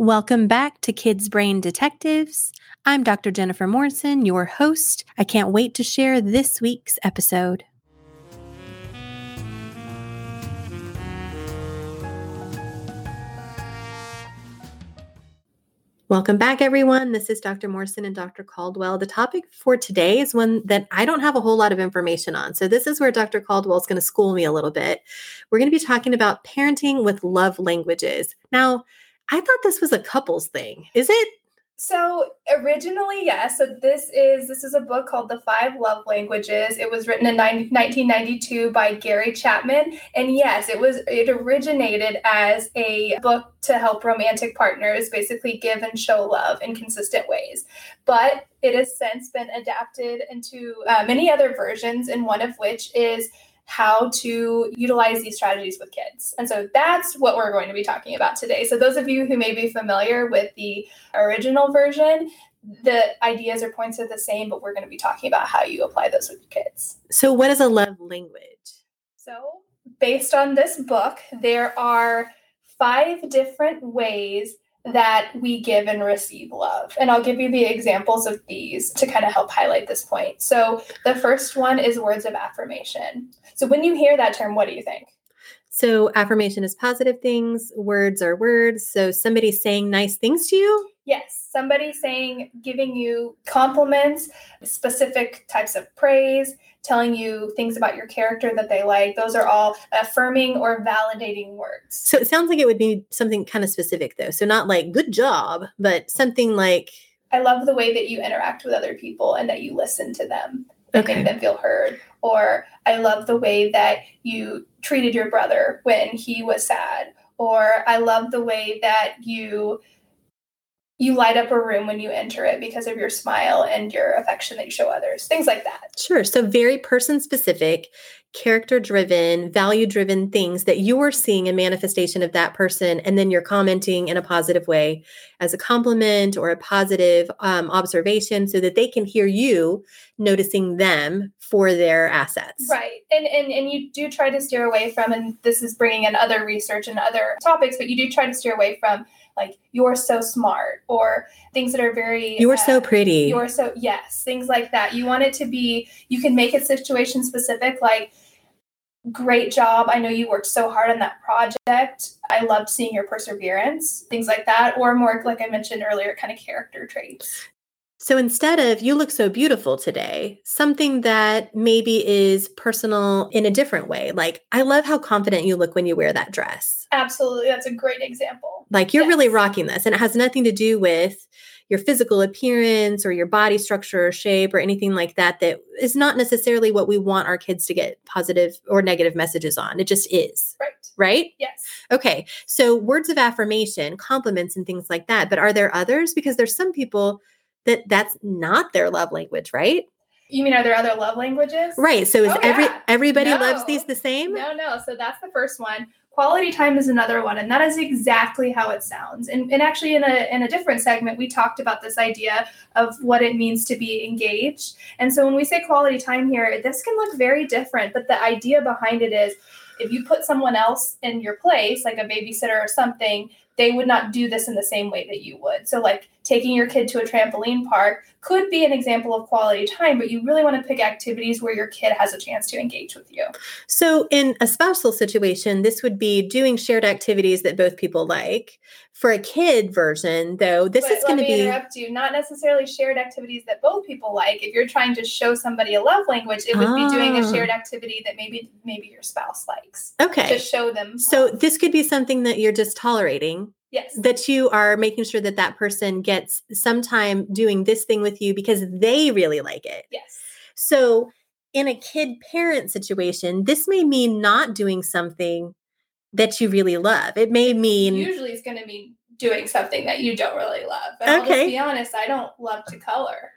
Welcome back to Kids Brain Detectives. I'm Dr. Jennifer Morrison, your host. I can't wait to share this week's episode. Welcome back, everyone. This is Dr. Morrison and Dr. Caldwell. The topic for today is one that I don't have a whole lot of information on. So, this is where Dr. Caldwell is going to school me a little bit. We're going to be talking about parenting with love languages. Now, I thought this was a couples thing. Is it? So originally, yes. So this is this is a book called The Five Love Languages. It was written in 90, 1992 by Gary Chapman, and yes, it was it originated as a book to help romantic partners basically give and show love in consistent ways. But it has since been adapted into uh, many other versions, and one of which is how to utilize these strategies with kids. And so that's what we're going to be talking about today. So, those of you who may be familiar with the original version, the ideas or points are the same, but we're going to be talking about how you apply those with your kids. So, what is a love language? So, based on this book, there are five different ways that we give and receive love. And I'll give you the examples of these to kind of help highlight this point. So, the first one is words of affirmation. So, when you hear that term, what do you think? So, affirmation is positive things, words are words. So, somebody saying nice things to you? Yes, somebody saying, giving you compliments, specific types of praise, telling you things about your character that they like. Those are all affirming or validating words. So it sounds like it would be something kind of specific, though. So not like good job, but something like I love the way that you interact with other people and that you listen to them and Okay. make them feel heard. Or I love the way that you treated your brother when he was sad. Or I love the way that you you light up a room when you enter it because of your smile and your affection that you show others. Things like that. Sure. So, very person specific, character driven, value driven things that you are seeing a manifestation of that person. And then you're commenting in a positive way as a compliment or a positive um, observation so that they can hear you noticing them for their assets. Right. And, and and you do try to steer away from and this is bringing in other research and other topics, but you do try to steer away from like you're so smart or things that are very You are so uh, pretty. You're so yes, things like that. You want it to be you can make it situation specific like great job. I know you worked so hard on that project. I loved seeing your perseverance, things like that or more like I mentioned earlier kind of character traits. So instead of you look so beautiful today, something that maybe is personal in a different way, like I love how confident you look when you wear that dress. Absolutely. That's a great example. Like you're really rocking this, and it has nothing to do with your physical appearance or your body structure or shape or anything like that. That is not necessarily what we want our kids to get positive or negative messages on. It just is, Right. right? Yes. Okay. So words of affirmation, compliments, and things like that. But are there others? Because there's some people that that's not their love language, right? You mean are there other love languages? Right. So is Oh, every yeah. everybody loves these the same? No, no. So that's the first one. Quality time is another one, and that is exactly how it sounds. And, and actually, in a in a different segment, we talked about this idea of what it means to be engaged. And so when we say quality time here, this can look very different, but the idea behind it is if you put someone else in your place, like a babysitter or something, they would not do this in the same way that you would. So, like taking your kid to a trampoline park could be an example of quality time, but you really want to pick activities where your kid has a chance to engage with you. So in a spousal situation, this would be doing shared activities that both people like. For a kid version, though, this But is going to be interrupt you. Not necessarily shared activities that both people like. If you're trying to show somebody a love language, it would be doing a Ah. shared activity that maybe maybe your spouse likes okay. to show them. So this could be something that you're just tolerating, yes, that you are making sure that that person gets some time doing this thing with you because they really like it. yes, So, in a kid parent situation, this may mean not doing something that you really love. It may mean, usually it's going to be doing something that you don't really love. And I'll just be honest, I don't love to color.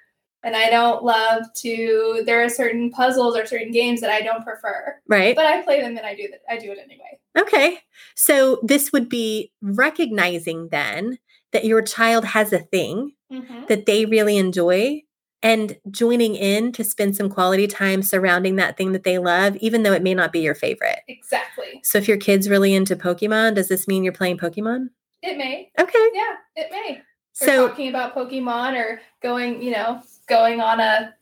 And I don't love to there are certain puzzles or certain games that I don't prefer. right? But I play them and I do that I do it anyway. Okay. So, this would be recognizing then that your child has a thing Mhm. that they really enjoy and joining in to spend some quality time surrounding that thing that they love, even though it may not be your favorite. Exactly. So, if your kid's really into Pokemon, does this mean you're playing Pokemon? It may. Okay. Yeah, it may. So talking about Pokemon or going, you know, going on a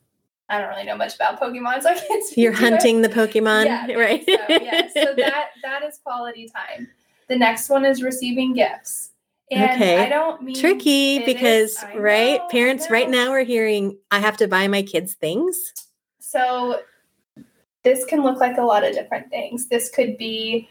I don't really know much about Pokemon, so I can't speak you're to it. hunting the Pokemon, Yeah, right? So, yeah, so that that is quality time. The next one is receiving gifts. And Okay. I don't mean Tricky is- because, right? know, Parents right now are hearing, I have to buy my kids things. So this can look like a lot of different things. This could be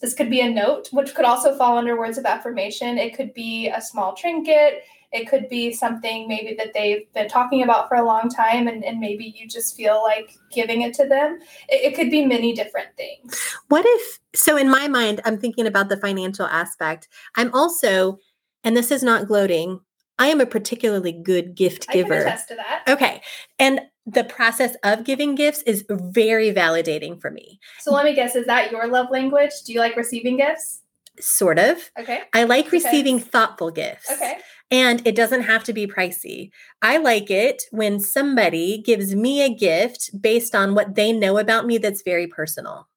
this could be a note, which could also fall under words of affirmation. It could be a small trinket. It could be something maybe that they've been talking about for a long time and, and maybe you just feel like giving it to them. It, it could be many different things. What if, so in my mind, I'm thinking about the financial aspect. I'm also, and this is not gloating, I am a particularly good gift I can giver. attest to that. Okay. And the process of giving gifts is very validating for me. So let me guess, is that your love language? Do you like receiving gifts? Sort of. Okay. I like Okay. receiving thoughtful gifts. Okay. And it doesn't have to be pricey. I like it when somebody gives me a gift based on what they know about me that's very personal.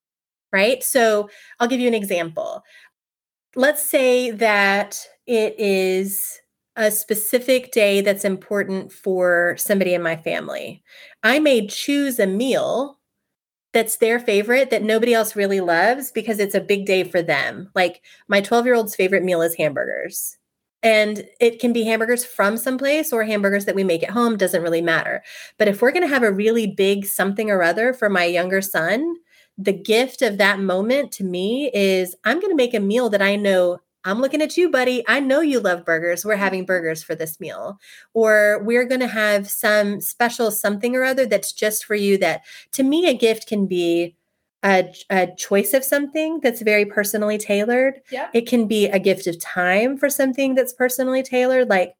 Right. So I'll give you an example. Let's say that it is a specific day that's important for somebody in my family. I may choose a meal that's their favorite that nobody else really loves because it's a big day for them. Like my 12 year old's favorite meal is hamburgers. And it can be hamburgers from someplace or hamburgers that we make at home, doesn't really matter. But if we're going to have a really big something or other for my younger son, the gift of that moment to me is I'm going to make a meal that I know I'm looking at you, buddy. I know you love burgers. We're having burgers for this meal. Or we're going to have some special something or other that's just for you. That to me, a gift can be a, a choice of something that's very personally tailored. Yeah. It can be a gift of time for something that's personally tailored. Like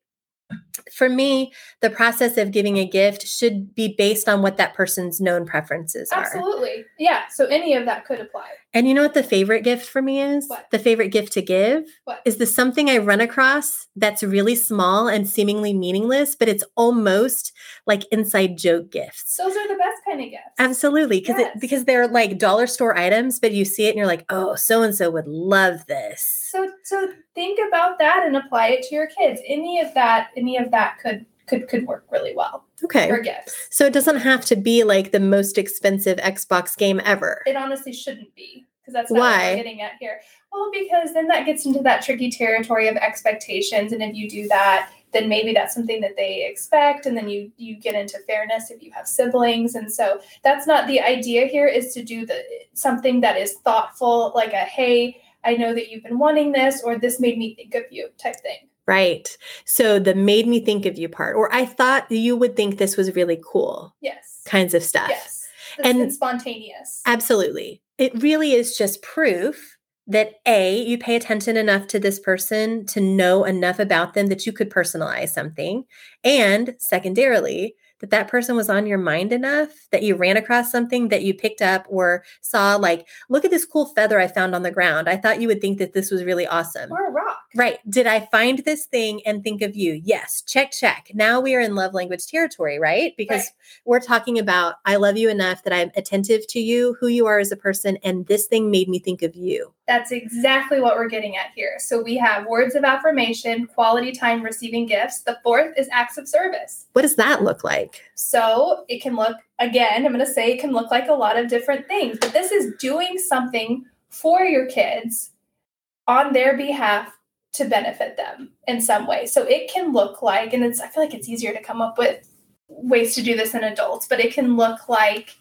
for me, the process of giving a gift should be based on what that person's known preferences are. Absolutely. Yeah. So any of that could apply. And you know what the favorite gift for me is? What? The favorite gift to give What? is the something I run across that's really small and seemingly meaningless, but it's almost like inside joke gifts. Those are the best kind of gifts. Absolutely, because Yes. because they're like dollar store items, but you see it and you're like, oh, so and so would love this. So so think about that and apply it to your kids. Any of that, any of that could could could work really well Okay, for gifts. so it doesn't have to be like the most expensive Xbox game ever. It honestly shouldn't be because that's not what Why? we're getting at here. Well, because then that gets into that tricky territory of expectations, and if you do that, then maybe that's something that they expect, and then you you get into fairness if you have siblings, and so that's not the idea here. Is to do the something that is thoughtful, like a hey, I know that you've been wanting this, or this made me think of you type thing. Right. So the made me think of you part, or I thought you would think this was really cool Yes. kinds of stuff. Yes. That's And- and spontaneous. Absolutely. It really is just proof that A, you pay attention enough to this person to know enough about them that you could personalize something. And secondarily, that that person was on your mind enough that you ran across something that you picked up or saw, like, look at this cool feather I found on the ground. I thought you would think that this was really awesome. or a rock. Right. Did I find this thing and think of you? Yes. Check, check. Now we are in love language territory, right? Because Right. we're talking about I love you enough that I'm attentive to you, who you are as a person, and this thing made me think of you. That's exactly what we're getting at here. So we have words of affirmation, quality time receiving gifts. The fourth is acts of service. What does that look like? So it can look, again, I'm going to say it can look like a lot of different things, but this is doing something for your kids on their behalf to benefit them in some way. So it can look like, and it's, I feel like it's easier to come up with ways to do this in adults, but it can look like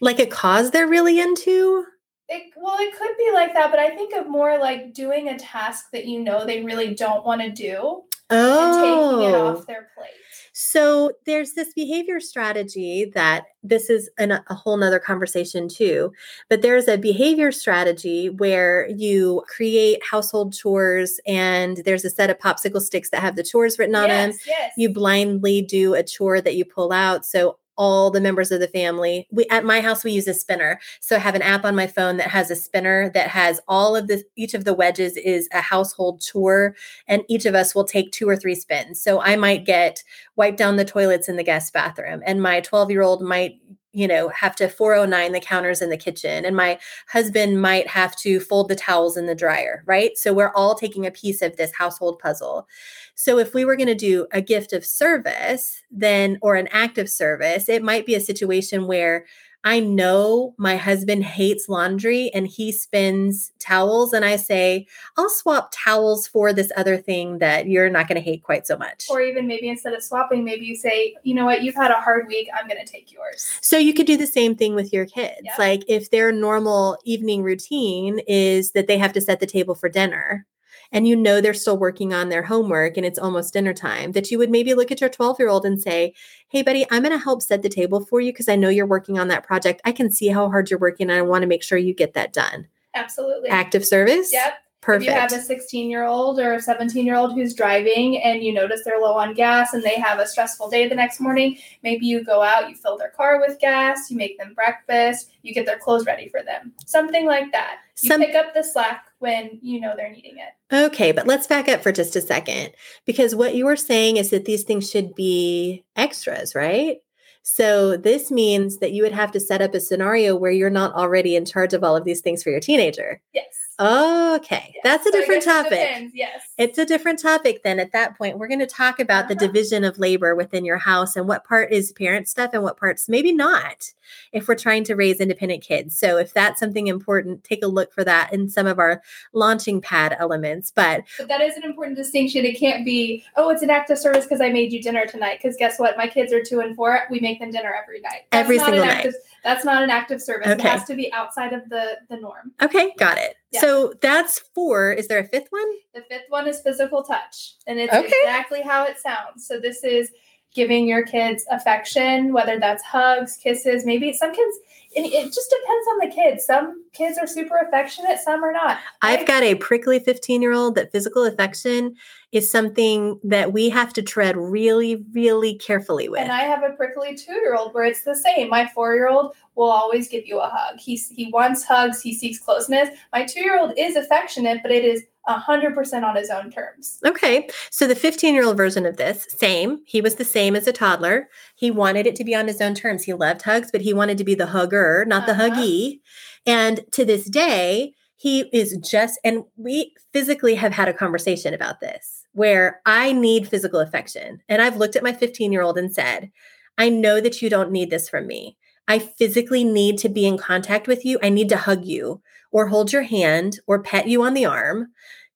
Like a cause they're really into? It, well, it could be like that, but I think of more like doing a task that you know they really don't want to do and taking it Oh. off their plate. So there's this behavior strategy that this is an, a whole nother conversation too. But there's a behavior strategy where you create household chores and there's a set of popsicle sticks that have the chores written on them. yes, yes. You blindly do a chore that you pull out. So all the members of the family. We at my house we use a spinner. So I have an app on my phone that has a spinner that has all of this each of the wedges is a household chore and each of us will take two or three spins. So I might get wipe down the toilets in the guest bathroom and my 12-year-old might you know, have to 409 the counters in the kitchen, and my husband might have to fold the towels in the dryer, right? So we're all taking a piece of this household puzzle. So if we were going to do a gift of service, then, or an act of service, it might be a situation where I know my husband hates laundry and he spins towels. And I say, I'll swap towels for this other thing that you're not going to hate quite so much. Or even maybe instead of swapping, maybe you say, you know what, you've had a hard week. I'm going to take yours. So you could do the same thing with your kids. Yep. Like if their normal evening routine is that they have to set the table for dinner and you know they're still working on their homework and it's almost dinner time, that you would maybe look at your 12 year old and say, Hey, buddy, I'm going to help set the table for you because I know you're working on that project. I can see how hard you're working and I want to make sure you get that done. Absolutely. Active service? Yep. Perfect. If you have a 16 year old or a 17 year old who's driving and you notice they're low on gas and they have a stressful day the next morning, maybe you go out, you fill their car with gas, you make them breakfast, you get their clothes ready for them. Something like that. You Some- pick up the slack when you know they're needing it. Okay, but let's back up for just a second because what you were saying is that these things should be extras, right? So this means that you would have to set up a scenario where you're not already in charge of all of these things for your teenager. Yes. Okay, yes. that's a so different topic. Yes. It's a different topic then at that point. We're going to talk about uh-huh. the division of labor within your house and what part is parent stuff and what part's maybe not if we're trying to raise independent kids. So if that's something important, take a look for that in some of our launching pad elements. But, but that is an important distinction. It can't be, oh, it's an act of service because I made you dinner tonight. Because guess what? My kids are two and four. We make them dinner every night. That's every single night. Of, that's not an act of service. Okay. It has to be outside of the the norm. Okay, got it. Yeah. So that's four. Is there a fifth one? The fifth one is physical touch, and it's okay. exactly how it sounds. So this is giving your kids affection, whether that's hugs, kisses. Maybe some kids. It just depends on the kids. Some kids are super affectionate, some are not. I've got a prickly 15 year old that physical affection is something that we have to tread really, really carefully with. And I have a prickly two year old where it's the same. My four year old will always give you a hug. He, he wants hugs, he seeks closeness. My two year old is affectionate, but it is 100% on his own terms. Okay. So the 15 year old version of this, same. He was the same as a toddler. He wanted it to be on his own terms. He loved hugs, but he wanted to be the hugger, not uh-huh. the huggy. And to this day, he is just, and we physically have had a conversation about this where I need physical affection. And I've looked at my 15 year old and said, I know that you don't need this from me. I physically need to be in contact with you. I need to hug you or hold your hand or pet you on the arm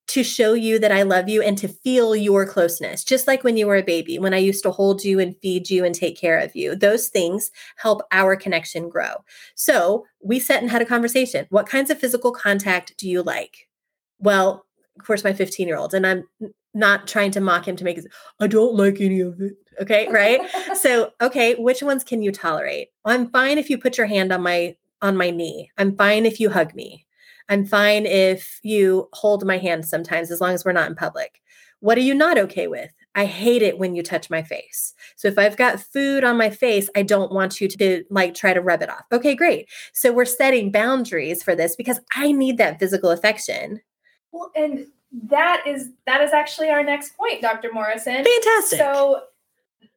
to show you that I love you and to feel your closeness. Just like when you were a baby, when I used to hold you and feed you and take care of you, those things help our connection grow. So we sat and had a conversation. What kinds of physical contact do you like? Well, of course, my 15 year old, and I'm not trying to mock him to make it, I don't like any of it. Okay. Right. so, okay, which ones can you tolerate? I'm fine if you put your hand on my on my knee. I'm fine if you hug me. I'm fine if you hold my hand sometimes, as long as we're not in public. What are you not okay with? I hate it when you touch my face. So if I've got food on my face, I don't want you to like try to rub it off. Okay, great. So we're setting boundaries for this because I need that physical affection. Well, and that is that is actually our next point, Dr. Morrison. Fantastic. So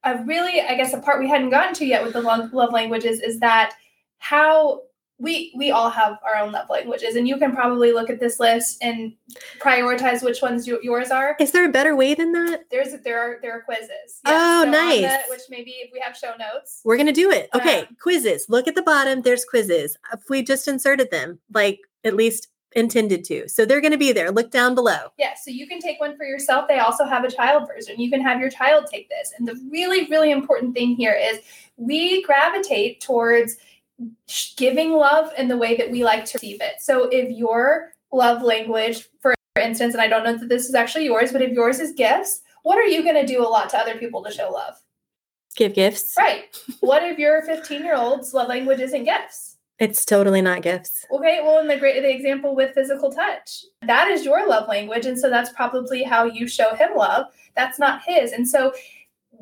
a really, I guess, a part we hadn't gotten to yet with the love, love languages is that how we we all have our own love languages and you can probably look at this list and prioritize which ones you, yours are. Is there a better way than that? There's there are there are quizzes. Yes, oh so nice the, which maybe if we have show notes. We're gonna do it. Okay uh, quizzes. Look at the bottom. There's quizzes. If we just inserted them like at least intended to. So they're going to be there. Look down below. Yeah so you can take one for yourself. They also have a child version. You can have your child take this. And the really really important thing here is we gravitate towards giving love in the way that we like to receive it. So if your love language, for instance, and I don't know that this is actually yours, but if yours is gifts, what are you going to do a lot to other people to show love? Give gifts. Right. what if your 15 year old's love language isn't gifts? It's totally not gifts. Okay, well, in the great the example with physical touch, that is your love language, and so that's probably how you show him love. That's not his, and so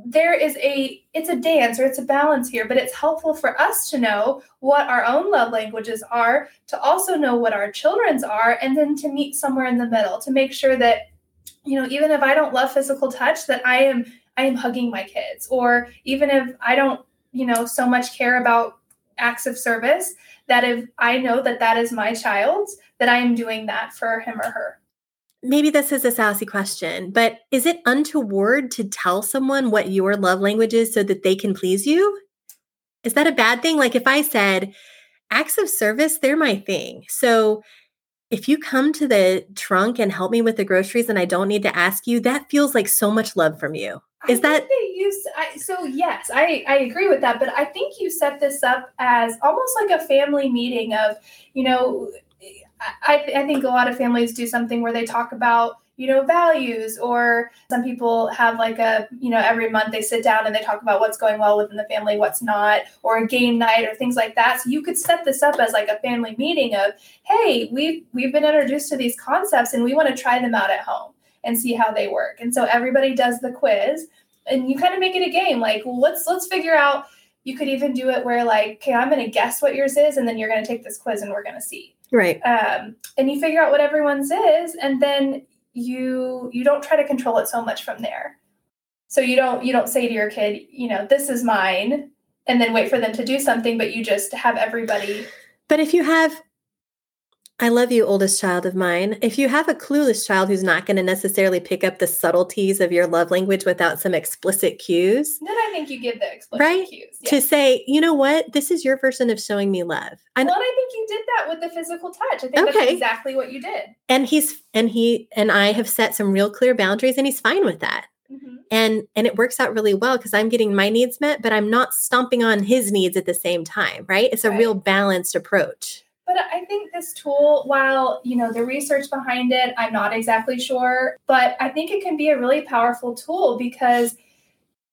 there is a it's a dance or it's a balance here but it's helpful for us to know what our own love languages are to also know what our children's are and then to meet somewhere in the middle to make sure that you know even if i don't love physical touch that i am i am hugging my kids or even if i don't you know so much care about acts of service that if I know that that is my child's, that I am doing that for him or her. Maybe this is a sassy question, but is it untoward to tell someone what your love language is so that they can please you? Is that a bad thing? Like if I said, acts of service, they're my thing. So if you come to the trunk and help me with the groceries and I don't need to ask you, that feels like so much love from you. Is I that they use I, so yes, I, I agree with that, but I think you set this up as almost like a family meeting of, you know, I, I think a lot of families do something where they talk about you know values or some people have like a you know every month they sit down and they talk about what's going well within the family what's not or a game night or things like that. So you could set this up as like a family meeting of hey we've we've been introduced to these concepts and we want to try them out at home and see how they work. And so everybody does the quiz and you kind of make it a game. Like well, let's let's figure out you could even do it where like okay i'm going to guess what yours is and then you're going to take this quiz and we're going to see right. Um, and you figure out what everyone's is and then you you don't try to control it so much from there. So you don't you don't say to your kid you know this is mine and then wait for them to do something but you just have everybody but if you have I love you, oldest child of mine. If you have a clueless child who's not going to necessarily pick up the subtleties of your love language without some explicit cues, then I think you give the explicit right? cues. To say, you know what, this is your version of showing me love. And, well, and I think you did that with the physical touch. I think okay. that's exactly what you did. And he's and he and I have set some real clear boundaries, and he's fine with that. Mm-hmm. And and it works out really well because I'm getting my needs met, but I'm not stomping on his needs at the same time, right? It's a right. real balanced approach. But I think this tool, while you know the research behind it, I'm not exactly sure, but I think it can be a really powerful tool because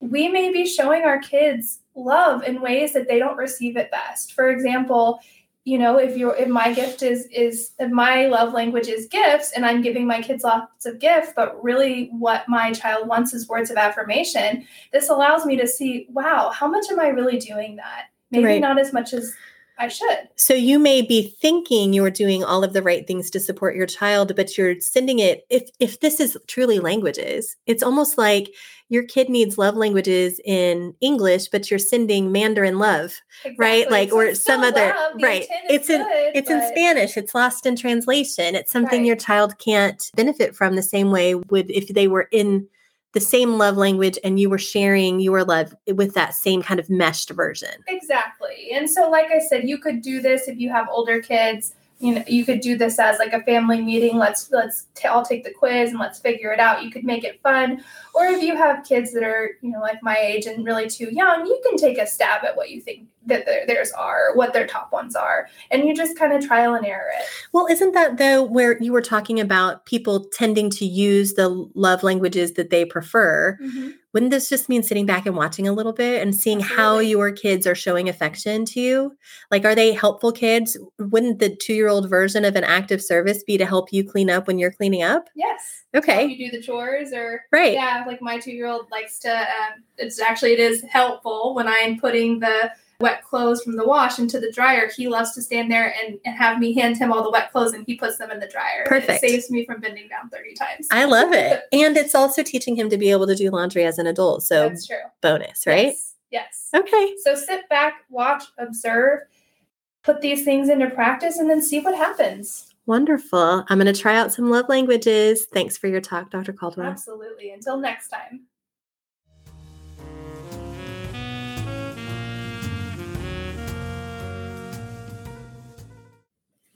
we may be showing our kids love in ways that they don't receive it best. For example, you know, if you're if my gift is is if my love language is gifts and I'm giving my kids lots of gifts, but really what my child wants is words of affirmation, this allows me to see, wow, how much am I really doing that? Maybe right. not as much as I should. So you may be thinking you're doing all of the right things to support your child, but you're sending it if if this is truly languages, it's almost like your kid needs love languages in English, but you're sending Mandarin love, exactly. right? Like or some other right. It's in good, it's but... in Spanish. It's lost in translation. It's something right. your child can't benefit from the same way would if they were in the same love language and you were sharing your love with that same kind of meshed version. Exactly. And so like I said, you could do this if you have older kids. You know, you could do this as like a family meeting. Let's let's t- I'll take the quiz and let's figure it out. You could make it fun. Or if you have kids that are, you know, like my age and really too young, you can take a stab at what you think that theirs are, what their top ones are, and you just kind of trial and error it. Well, isn't that though where you were talking about people tending to use the love languages that they prefer? Mm-hmm. Wouldn't this just mean sitting back and watching a little bit and seeing Absolutely. how your kids are showing affection to you? Like, are they helpful kids? Wouldn't the two year old version of an active service be to help you clean up when you're cleaning up? Yes. Okay. you do the chores or right. Yeah, like my two year old likes to. Um, it's actually it is helpful when I'm putting the wet clothes from the wash into the dryer. He loves to stand there and, and have me hand him all the wet clothes and he puts them in the dryer. Perfect. It saves me from bending down 30 times. I love it. and it's also teaching him to be able to do laundry as an adult. So That's true. bonus, right? Yes. yes. Okay. So sit back, watch, observe, put these things into practice, and then see what happens. Wonderful. I'm going to try out some love languages. Thanks for your talk, Dr. Caldwell. Absolutely. Until next time.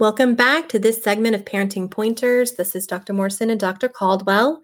Welcome back to this segment of Parenting Pointers. This is Dr. Morrison and Dr. Caldwell.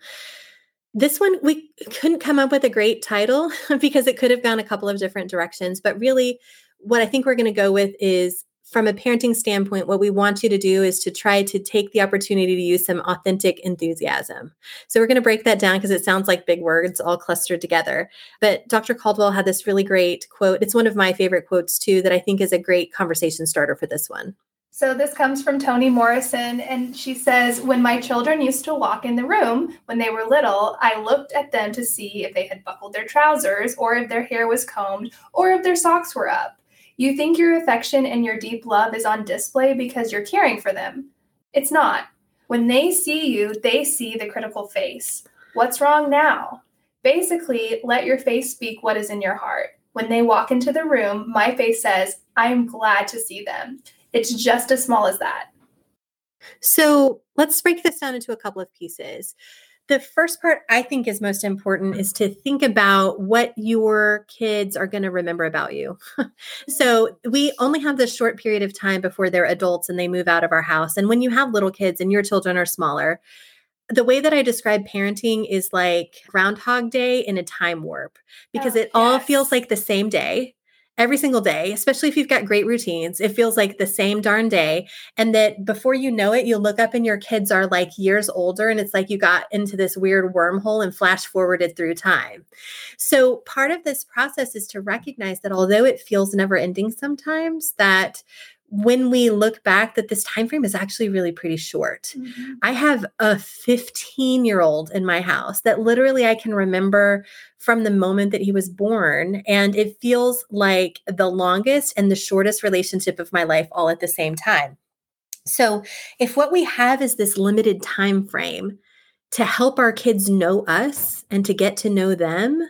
This one, we couldn't come up with a great title because it could have gone a couple of different directions. But really, what I think we're going to go with is from a parenting standpoint, what we want you to do is to try to take the opportunity to use some authentic enthusiasm. So we're going to break that down because it sounds like big words all clustered together. But Dr. Caldwell had this really great quote. It's one of my favorite quotes, too, that I think is a great conversation starter for this one. So this comes from Toni Morrison, and she says, When my children used to walk in the room when they were little, I looked at them to see if they had buckled their trousers, or if their hair was combed, or if their socks were up. You think your affection and your deep love is on display because you're caring for them. It's not. When they see you, they see the critical face. What's wrong now? Basically, let your face speak what is in your heart. when they walk into the room, my face says, I'm glad to see them. It's just as small as that. So let's break this down into a couple of pieces. The first part I think is most important is to think about what your kids are going to remember about you. so we only have this short period of time before they're adults and they move out of our house. And when you have little kids and your children are smaller, the way that I describe parenting is like Groundhog Day in a time warp because oh, it yes. all feels like the same day every single day, especially if you've got great routines. It feels like the same darn day. And that before you know it, you look up and your kids are like years older. And it's like you got into this weird wormhole and flash forwarded through time. So part of this process is to recognize that although it feels never ending sometimes, that when we look back that this time frame is actually really pretty short mm-hmm. i have a 15 year old in my house that literally i can remember from the moment that he was born and it feels like the longest and the shortest relationship of my life all at the same time so if what we have is this limited time frame to help our kids know us and to get to know them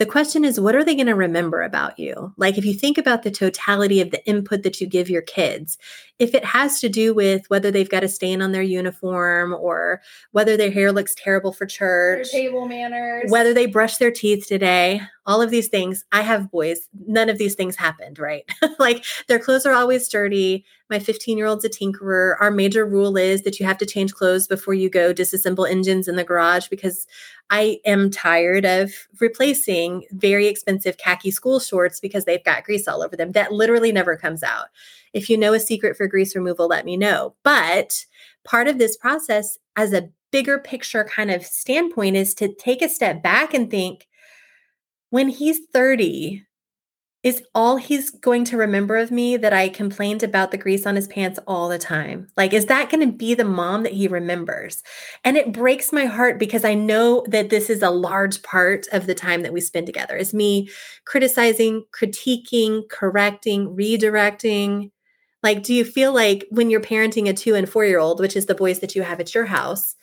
the question is, what are they going to remember about you? Like, if you think about the totality of the input that you give your kids, if it has to do with whether they've got a stain on their uniform or whether their hair looks terrible for church, their table manners, whether they brush their teeth today, all of these things, I have boys. None of these things happened, right? like, their clothes are always dirty. My 15 year old's a tinkerer. Our major rule is that you have to change clothes before you go disassemble engines in the garage because I am tired of replacing very expensive khaki school shorts because they've got grease all over them. That literally never comes out. If you know a secret for grease removal, let me know. But part of this process, as a bigger picture kind of standpoint, is to take a step back and think when he's 30, is all he's going to remember of me that I complained about the grease on his pants all the time? Like, is that going to be the mom that he remembers? And it breaks my heart because I know that this is a large part of the time that we spend together is me criticizing, critiquing, correcting, redirecting. Like, do you feel like when you're parenting a two and four year old, which is the boys that you have at your house,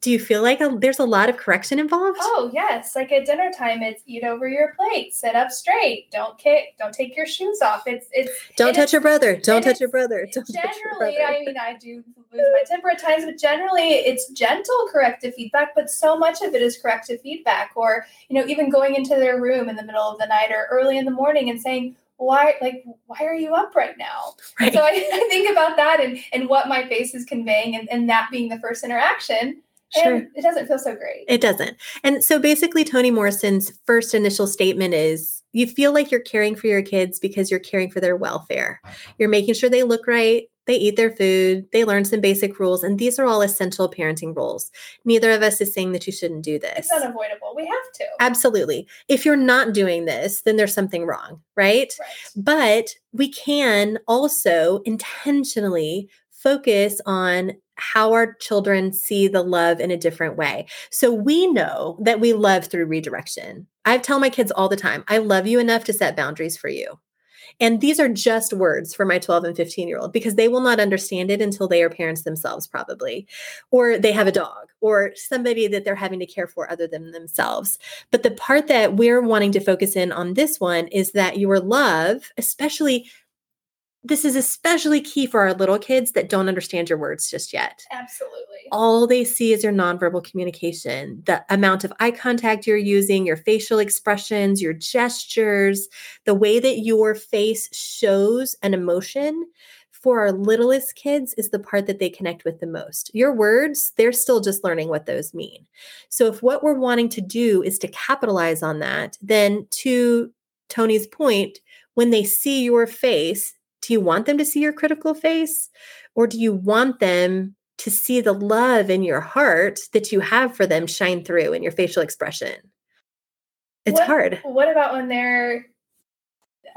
do you feel like a, there's a lot of correction involved? Oh yes, like at dinner time, it's eat over your plate, sit up straight, don't kick, don't take your shoes off. It's it's don't touch your brother, don't touch your brother. Don't generally, your brother. I mean, I do lose my temper at times, but generally, it's gentle corrective feedback. But so much of it is corrective feedback, or you know, even going into their room in the middle of the night or early in the morning and saying, why like why are you up right now right. so I, I, think about that and and what my face is conveying and, and that being the first interaction Sure. And it doesn't feel so great. It doesn't. And so basically, Toni Morrison's first initial statement is you feel like you're caring for your kids because you're caring for their welfare. You're making sure they look right, they eat their food, they learn some basic rules, and these are all essential parenting rules. Neither of us is saying that you shouldn't do this. It's unavoidable. We have to. Absolutely. If you're not doing this, then there's something wrong, right? right. But we can also intentionally focus on how our children see the love in a different way. So we know that we love through redirection. I tell my kids all the time, I love you enough to set boundaries for you. And these are just words for my 12 and 15 year old because they will not understand it until they are parents themselves, probably, or they have a dog or somebody that they're having to care for other than themselves. But the part that we're wanting to focus in on this one is that your love, especially this is especially key for our little kids that don't understand your words just yet. Absolutely. All they see is your nonverbal communication, the amount of eye contact you're using, your facial expressions, your gestures, the way that your face shows an emotion. For our littlest kids, is the part that they connect with the most. Your words, they're still just learning what those mean. So, if what we're wanting to do is to capitalize on that, then to Toni's point, when they see your face, do you want them to see your critical face? Or do you want them to see the love in your heart that you have for them shine through in your facial expression? It's what, hard. What about when they're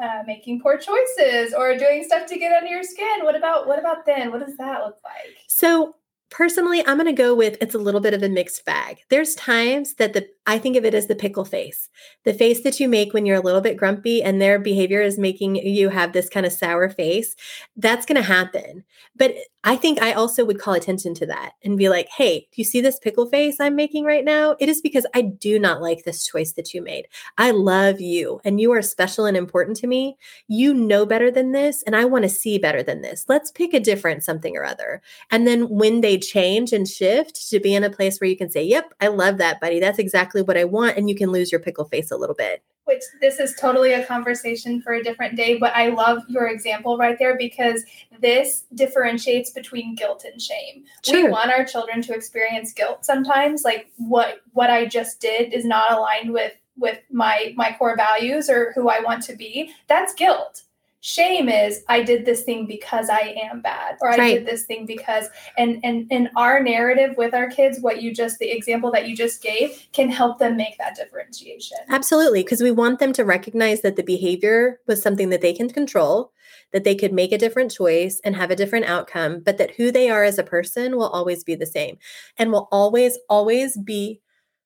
uh, making poor choices or doing stuff to get under your skin? What about what about then? What does that look like? So personally, I'm going to go with it's a little bit of a mixed bag. There's times that the I think of it as the pickle face, the face that you make when you're a little bit grumpy and their behavior is making you have this kind of sour face. That's going to happen. But I think I also would call attention to that and be like, hey, do you see this pickle face I'm making right now? It is because I do not like this choice that you made. I love you and you are special and important to me. You know better than this, and I want to see better than this. Let's pick a different something or other. And then when they change and shift to be in a place where you can say, yep, I love that, buddy. That's exactly what I want. And you can lose your pickle face a little bit which this is totally a conversation for a different day, but I love your example right there because this differentiates between guilt and shame. Sure. We want our children to experience guilt sometimes, like what what I just did is not aligned with with my my core values or who I want to be. That's guilt shame is i did this thing because i am bad or i right. did this thing because and and in our narrative with our kids what you just the example that you just gave can help them make that differentiation. Absolutely because we want them to recognize that the behavior was something that they can control that they could make a different choice and have a different outcome but that who they are as a person will always be the same and will always always be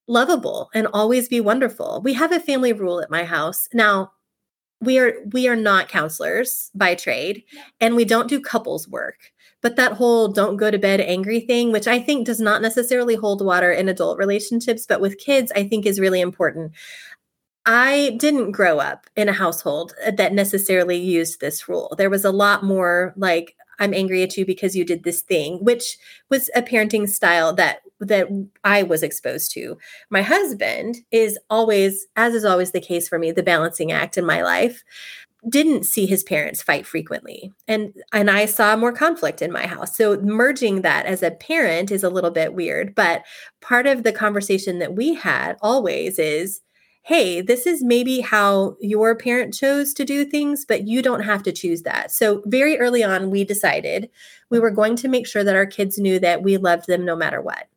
lovable and always be wonderful. We have a family rule at my house. Now we are we are not counselors by trade and we don't do couples work. But that whole don't go to bed angry thing which i think does not necessarily hold water in adult relationships but with kids i think is really important. I didn't grow up in a household uh, that necessarily used this rule. There was a lot more like i'm angry at you because you did this thing which was a parenting style that that I was exposed to. My husband is always, as is always the case for me, the balancing act in my life didn't see his parents fight frequently and and I saw more conflict in my house. So merging that as a parent is a little bit weird, but part of the conversation that we had always is hey, this is maybe how your parent chose to do things, but you don't have to choose that. So, very early on, we decided we were going to make sure that our kids knew that we loved them no matter what.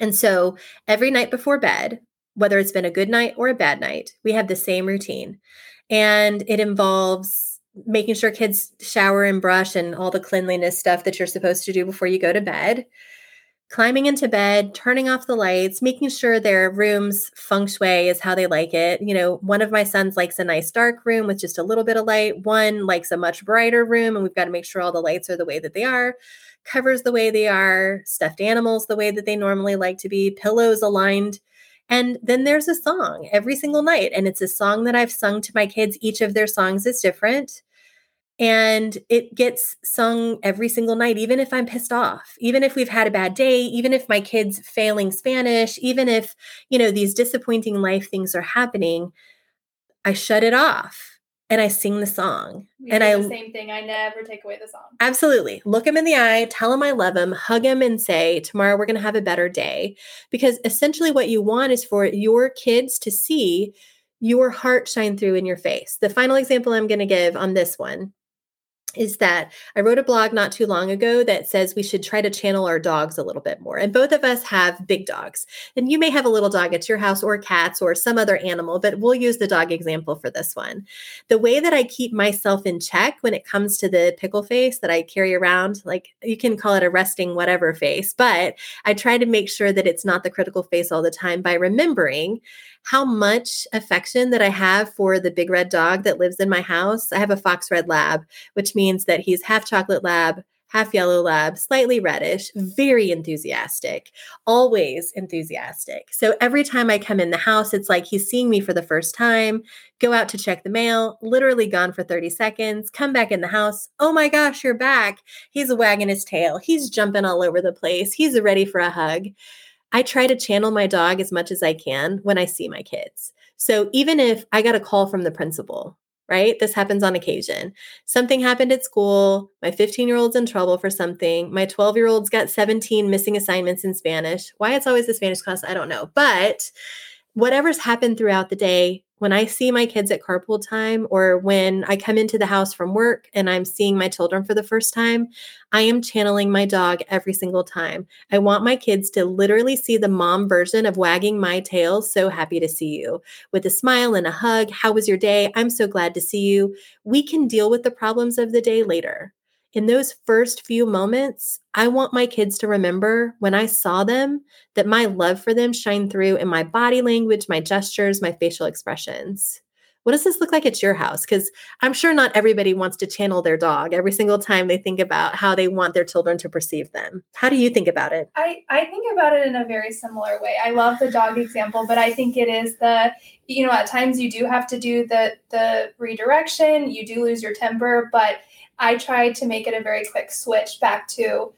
And so every night before bed, whether it's been a good night or a bad night, we have the same routine. And it involves making sure kids shower and brush and all the cleanliness stuff that you're supposed to do before you go to bed. Climbing into bed, turning off the lights, making sure their room's feng shui is how they like it. You know, one of my sons likes a nice dark room with just a little bit of light. One likes a much brighter room, and we've got to make sure all the lights are the way that they are covers the way they are, stuffed animals the way that they normally like to be, pillows aligned. And then there's a song every single night. And it's a song that I've sung to my kids. Each of their songs is different. And it gets sung every single night, even if I'm pissed off, even if we've had a bad day, even if my kids failing Spanish, even if, you know, these disappointing life things are happening, I shut it off and I sing the song. We and I the same thing. I never take away the song. Absolutely. Look him in the eye, tell him I love him, hug him and say, "Tomorrow we're going to have a better day." Because essentially what you want is for your kids to see your heart shine through in your face. The final example I'm going to give on this one is that I wrote a blog not too long ago that says we should try to channel our dogs a little bit more. And both of us have big dogs. And you may have a little dog at your house or cats or some other animal, but we'll use the dog example for this one. The way that I keep myself in check when it comes to the pickle face that I carry around, like you can call it a resting whatever face, but I try to make sure that it's not the critical face all the time by remembering how much affection that I have for the big red dog that lives in my house. I have a fox red lab, which means that he's half chocolate lab, half yellow lab, slightly reddish, very enthusiastic, always enthusiastic. So every time I come in the house, it's like he's seeing me for the first time, go out to check the mail, literally gone for 30 seconds, come back in the house. Oh my gosh, you're back. He's wagging his tail. He's jumping all over the place. He's ready for a hug. I try to channel my dog as much as I can when I see my kids. So even if I got a call from the principal, right? This happens on occasion. Something happened at school. My 15 year old's in trouble for something. My 12 year old's got 17 missing assignments in Spanish. Why it's always the Spanish class, I don't know. But whatever's happened throughout the day, when I see my kids at carpool time or when I come into the house from work and I'm seeing my children for the first time, I am channeling my dog every single time. I want my kids to literally see the mom version of wagging my tail, so happy to see you, with a smile and a hug. How was your day? I'm so glad to see you. We can deal with the problems of the day later. In those first few moments, I want my kids to remember when I saw them that my love for them shine through in my body language, my gestures, my facial expressions. What does this look like at your house? Because I'm sure not everybody wants to channel their dog every single time they think about how they want their children to perceive them. How do you think about it? I, I think about it in a very similar way. I love the dog example, but I think it is the, you know, at times you do have to do the the redirection, you do lose your temper, but I try to make it a very quick switch back to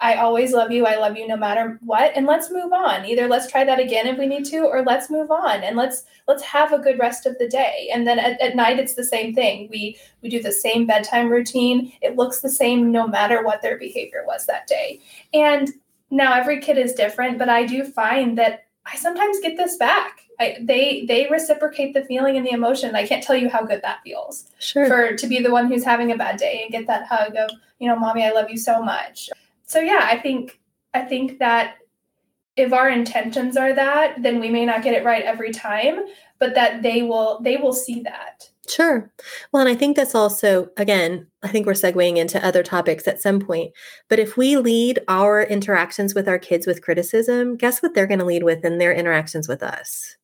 I always love you. I love you no matter what. And let's move on. Either let's try that again if we need to, or let's move on and let's let's have a good rest of the day. And then at, at night it's the same thing. We we do the same bedtime routine. It looks the same no matter what their behavior was that day. And now every kid is different, but I do find that I sometimes get this back. I, they they reciprocate the feeling and the emotion. I can't tell you how good that feels. Sure. For to be the one who's having a bad day and get that hug of, you know, mommy, I love you so much so yeah, I think I think that if our intentions are that, then we may not get it right every time, but that they will they will see that. Sure. Well, and I think that's also, again, I think we're segueing into other topics at some point. But if we lead our interactions with our kids with criticism, guess what they're going to lead with in their interactions with us?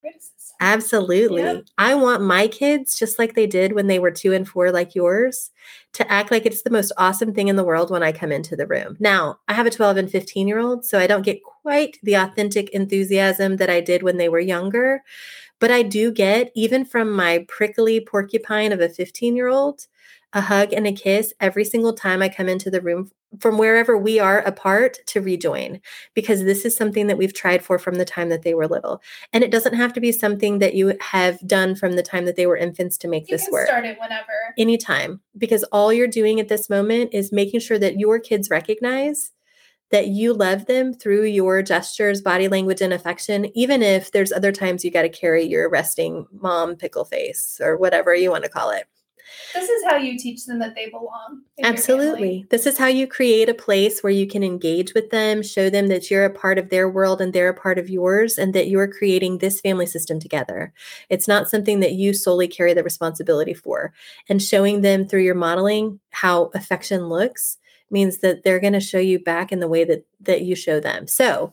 Criticism. Absolutely. Yep. I want my kids, just like they did when they were two and four, like yours, to act like it's the most awesome thing in the world when I come into the room. Now, I have a 12 and 15 year old, so I don't get quite the authentic enthusiasm that I did when they were younger. But I do get, even from my prickly porcupine of a 15 year old, a hug and a kiss every single time I come into the room from wherever we are apart to rejoin because this is something that we've tried for from the time that they were little. And it doesn't have to be something that you have done from the time that they were infants to make you this work. start it whenever. Anytime because all you're doing at this moment is making sure that your kids recognize that you love them through your gestures body language and affection even if there's other times you got to carry your resting mom pickle face or whatever you want to call it this is how you teach them that they belong. Absolutely. This is how you create a place where you can engage with them, show them that you're a part of their world and they're a part of yours, and that you're creating this family system together. It's not something that you solely carry the responsibility for. And showing them through your modeling how affection looks means that they're going to show you back in the way that that you show them. So,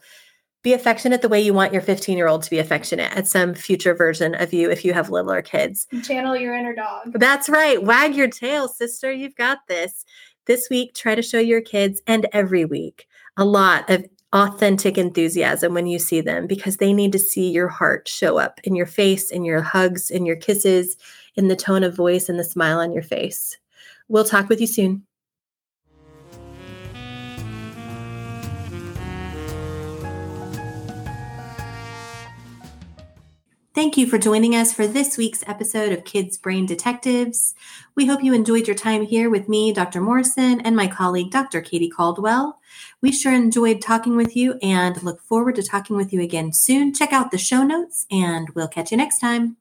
be affectionate the way you want your 15 year old to be affectionate at some future version of you if you have littler kids. Channel your inner dog. That's right. Wag your tail, sister. You've got this. This week, try to show your kids and every week a lot of authentic enthusiasm when you see them because they need to see your heart show up in your face, in your hugs, in your kisses, in the tone of voice, and the smile on your face. We'll talk with you soon. Thank you for joining us for this week's episode of Kids Brain Detectives. We hope you enjoyed your time here with me, Dr. Morrison, and my colleague, Dr. Katie Caldwell. We sure enjoyed talking with you and look forward to talking with you again soon. Check out the show notes, and we'll catch you next time.